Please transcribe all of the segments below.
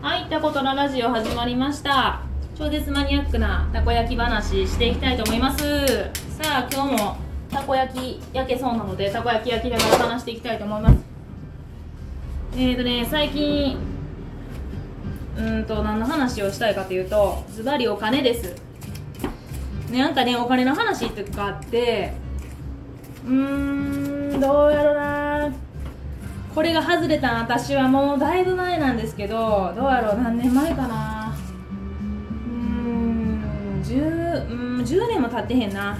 はい、たことのラジオ始まりました。超絶マニアックなたこ焼き話していきたいと思います。さあ、今日もたこ焼き焼けそうなので、たこ焼き焼きながら話していきたいと思います。えーとね、最近、うんと、何の話をしたいかというと、ズバリお金です。ね、なんかね、お金の話とかあって、うーん、どうやろなこれが外れた私はもうだいぶ前なんですけどどうやろう何年前かな。うん 10, うん10年も経ってへんな。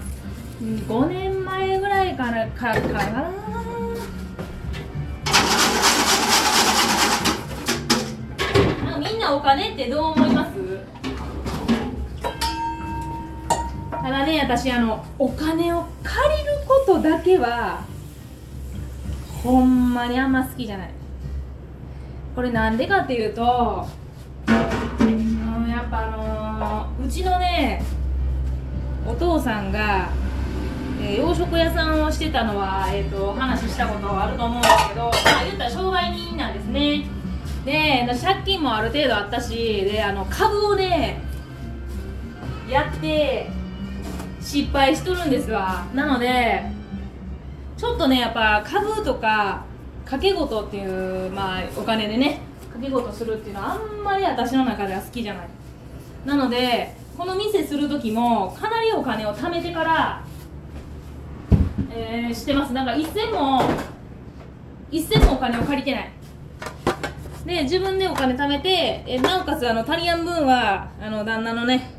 5年前ぐらいからかかな。あみんなお金ってどう思います？ただね私あのお金を借りることだけはほんまにあんま好きじゃない。これなんでかっていうとうんやっぱあのーうちのねお父さんが、えー洋食屋さんをしてたのは、えー、と話したことあると思うんですけど、まあ、言ったら商売人なんですね。で借金もある程度あったしであの株をねやって失敗しとるんですわ。なのでちょっとねやっぱ株とか掛け事っていうまあお金でね掛け事するっていうのはあんまり私の中では好きじゃない。なのでこの店する時もかなりお金を貯めてから、えーしてます。だか一銭も一銭もお金を借りてない。で自分でお金貯めてえなおかつあの足りやん分はあの旦那のね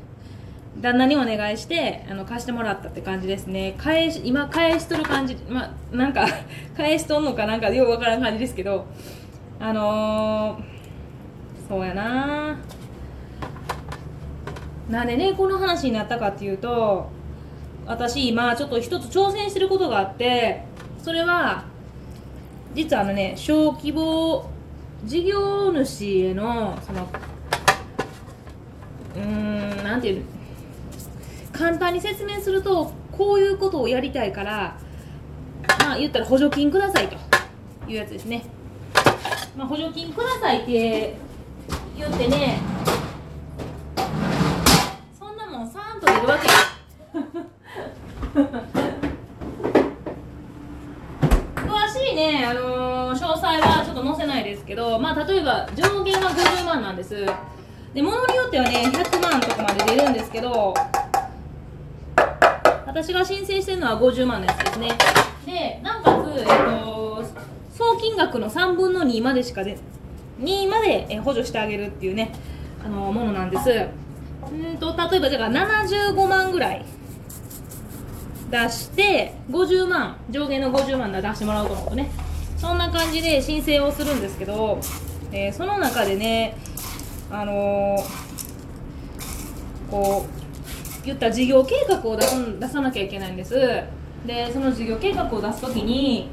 旦那にお願いしてあの貸してもらったって感じですね。返し今返しとる感じまあなんか 返しとんのかなんかようわからん感じですけどあのー、そうやな。なんでねこの話になったかっていうと私今ちょっと一つ挑戦してることがあってそれは実はあのね小規模事業主へのそのうーんなんていうの簡単に説明するとこういうことをやりたいからまあ言ったら補助金くださいというやつですね、まあ、補助金くださいって言ってねそんなもんさーんと出るわけ 詳しいね、あのー詳細はちょっと載せないですけど、まあ、例えば上限は50万なんです。で物によってはね100万とかまで出るんですけど私が申請してるのは50万のやつですね。でなおかつ、えっと、総金額の3分の2までしかで2まで補助してあげるっていうねあのものなんです。うんと例えばだから75万ぐらい出して50万上限の50万なら出してもらうと思うとね。そんな感じで申請をするんですけど、えーその中でねあのーこう言った事業計画を出出さなきゃいけないんです。でその事業計画を出す時に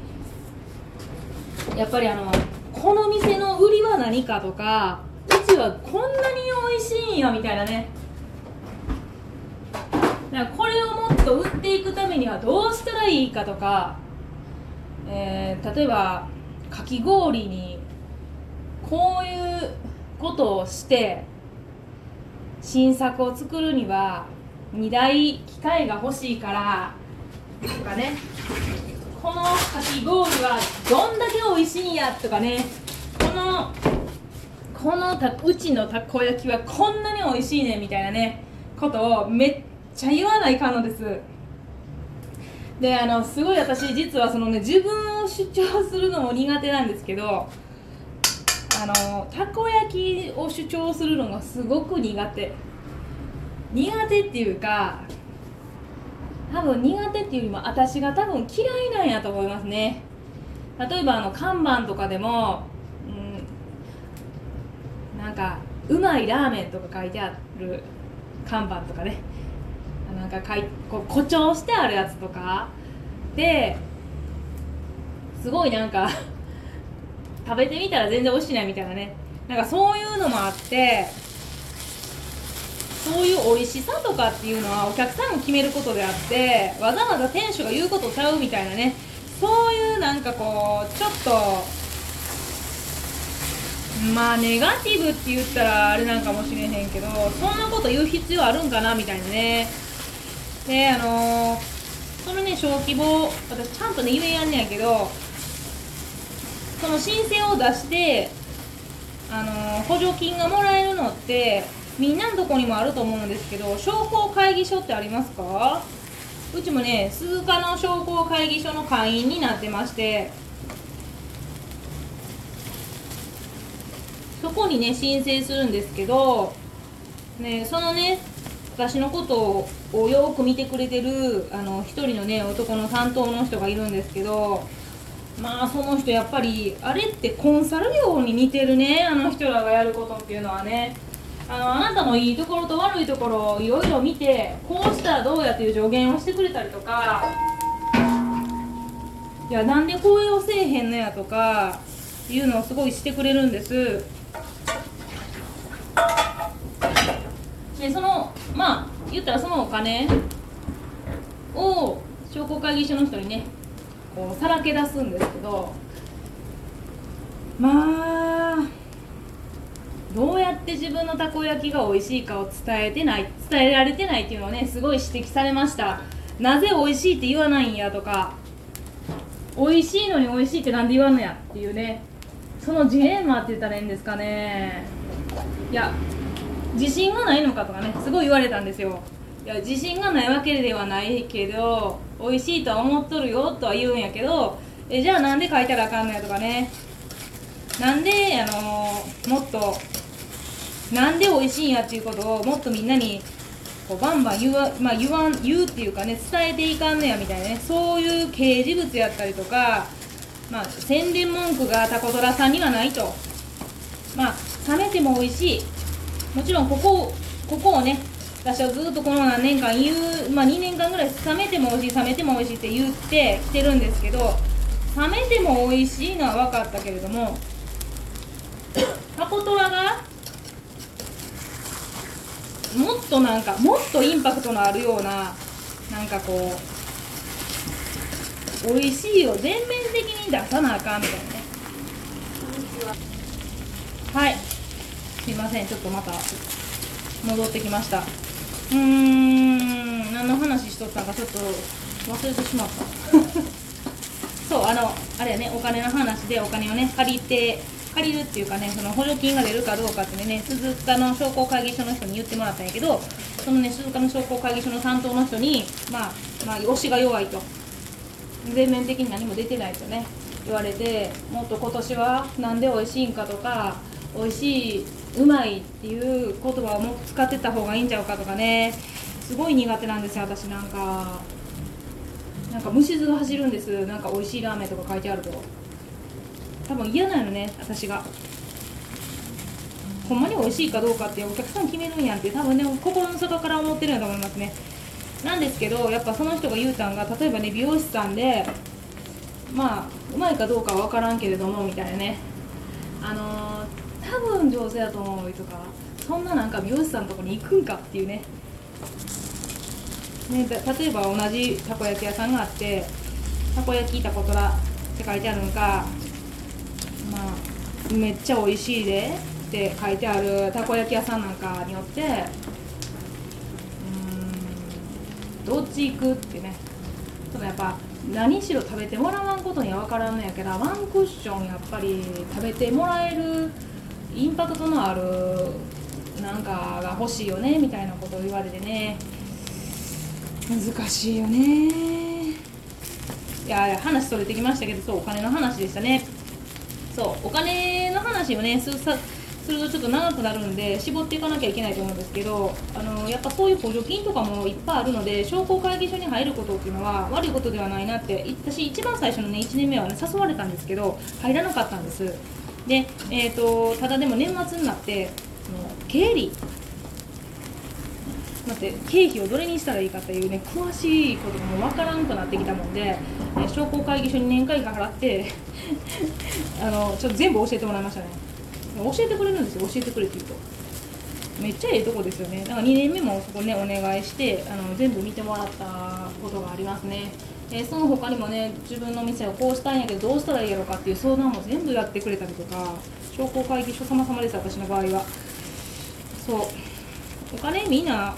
やっぱりあのこの店の売りは何かとかうちはこんなに美味しいんよみたいなね。だかこれをもっと売っていくためにはどうしたらいいかとか、えー例えばかき氷にこういうことをして新作を作るには2台機械が欲しいからとかね。このかき氷はどんだけ美味しいんやとかね。このこのたうちのたこ焼きはこんなに美味しいねみたいなねことをめっちゃ言わないかんのです。であのすごい私実はそのね自分を主張するのも苦手なんですけどあのたこ焼きを主張するのがすごく苦手。苦手っていうか多分苦手っていうよりも私が多分嫌いなんやと思いますね。例えばあの看板とかでも、うん、なんかうまいラーメンとか書いてある看板とかね。なんかかいこう誇張してあるやつとか。ですごいなんか 食べてみたら全然美味しいなみたいなね。なんかそういうのもあってそういう美味しさとかっていうのはお客さんが決めることであってわざわざ店主が言うことちゃうみたいなねそういうなんかこうちょっとまあネガティブって言ったらあれなんかもしれへんけどそんなこと言う必要あるんかなみたいなね。であの、そのね小規模私ちゃんとね言えやんねやけどその申請を出してあの、補助金がもらえるのってみんなのとこにもあると思うんですけど商工会議所ってありますか？うちもね鈴鹿の商工会議所の会員になってましてそこにね申請するんですけど、ね、そのね私のことをよく見てくれてるあの一人のね男の担当の人がいるんですけどまあその人やっぱりあれってコンサル業に似てるねあの人らがやることっていうのはね。あのあなたのいいところと悪いところをいろいろ見てこうしたらどうやっていう助言をしてくれたりとか。いやなんでこれをせえへんのやとかいうのをすごいしてくれるんです。でそのまあ言ったらそのお金を商工会議所の人にねこうさらけ出すんですけど。まあどうやって自分のたこ焼きが美味しいかを伝えてない伝えられてないっていうのをねすごい指摘されました。なぜ美味しいって言わないんやとか美味しいのに美味しいってなんで言わんのやっていうねそのジレンマって言ったらいいんですかね。いや自信がないのかとかねすごい言われたんですよ。いや自信がないわけではないけど美味しいとは思っとるよとは言うんやけどえじゃあなんで書いたらあかんのやとかね。なんであの、もっとなんで美味しいんやっていうことをもっとみんなにこうバンバン言わ,、まあ、言わん言うっていうかね伝えていかんのやみたいなねそういう掲示物やったりとか、まあ、宣伝文句がタコトラさんにはないと。まあ冷めても美味しい。もちろんここここをね私はずっとこの何年間言う、まあ、2年間ぐらい冷めても美味しい冷めても美味しいって言ってきてるんですけど冷めても美味しいのは分かったけれどもタコトラがもっとなんかもっとインパクトのあるようななんかこう美味しいを全面的に出さなあかんみたいなね。はい。すいません。ちょっとまた戻ってきました。うーん。何の話しとったかちょっと忘れてしまった。そうあのあれやね。お金の話でお金をね借りて借りるっていうかねその補助金が出るかどうかってね鈴鹿の商工会議所の人に言ってもらったんやけどそのね鈴鹿の商工会議所の担当の人にまあまあ推しが弱いと。全面的に何も出てないとね言われてもっと今年は何で美味しいんかとか美味しいうまいっていう言葉をもっと使ってた方がいいんちゃうかとかねすごい苦手なんですよ私なんか。なんか虫図が走るんです。なんか美味しいラーメンとか書いてあると。多分嫌なのね私が。ほんまに美味しいかどうかってお客さん決めるんやんって多分ね心の底から思ってるんやと思いますね。なんですけどやっぱその人が言うたんが例えばね美容師さんでまあうまいかどうかは分からんけれどもみたいなね。あのー、多分上手だと思うとかそんななんか美容師さんのとこに行くんかっていうね。ね例えば同じたこ焼き屋さんがあってたこ焼きたこトラって書いてあるんかまあめっちゃ美味しいでって書いてあるたこ焼き屋さんなんかによってうんどっち行くってね。ただやっぱ何しろ食べてもらわんことには分からんのやけどワンクッションやっぱり食べてもらえるインパクトのあるなんかが欲しいよねみたいなことを言われてね。難しいよね。いや話それてきましたけどそうお金の話でしたね。そうお金の話をねするとちょっと長くなるんで絞っていかなきゃいけないと思うんですけどあのやっぱそういう補助金とかもいっぱいあるので商工会議所に入ることっていうのは悪いことではないなって私一番最初のね1年目はね誘われたんですけど入らなかったんです。で、えーと、ただでも年末になってその経理待って経費をどれにしたらいいかっていうね詳しいことがもう分からんくなってきたもんで、え商工会議所に年会費払って あのちょっと全部教えてもらいましたね。教えてくれるんですよ教えてくれって言うと。めっちゃええとこですよね。だから2年目もそこねお願いしてあの全部見てもらったことがありますね。えーその他にもね自分の店をこうしたいんやけどどうしたらいいやろかっていう相談も全部やってくれたりとか商工会議所様々です私の場合は。そう。お金みんな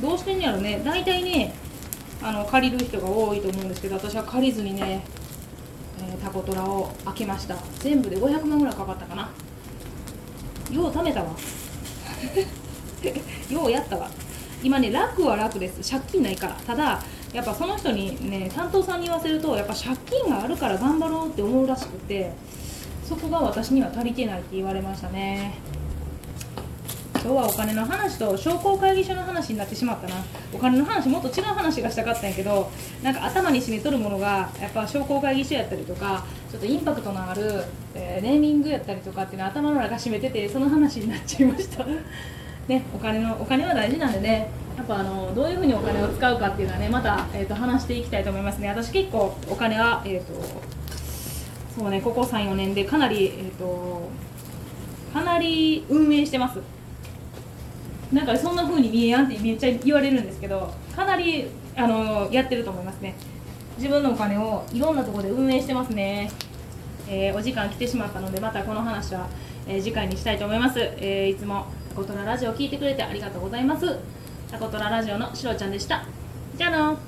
どうしてんやろね。大体ねあの借りる人が多いと思うんですけど私は借りずにね、えータコトラを開けました。全部で500万ぐらいかかったかな。よう貯めたわ。ようやったわ。今ね楽は楽です。借金ないから。ただやっぱその人にね担当さんに言わせるとやっぱ借金があるから頑張ろうって思うらしくてそこが私には足りてないって言われましたね。今日はお金の話と商工会議所の話になってしまったな。お金の話もっと違う話がしたかったんやけどなんか頭に染みとるものがやっぱ商工会議所やったりとかちょっとインパクトのある、えーネーミングやったりとかっていうのは頭の中占めててその話になっちゃいました。ねお金のお金は大事なんでね。やっぱあのどういうふうにお金を使うかっていうのはねまた、えー、と話していきたいと思いますね。私結構お金はえっ、とそうねここ34年でかなりえっ、とかなり運営してます。なんかそんな風に見えやんってめっちゃ言われるんですけどかなりあのやってると思いますね。自分のお金をいろんなところで運営してますね、えーお時間来てしまったのでまたこの話は、えー次回にしたいと思います、えーいつもタコトララジオ聞いてくれてありがとうございます。タコトララジオのしろちゃんでした。じゃあの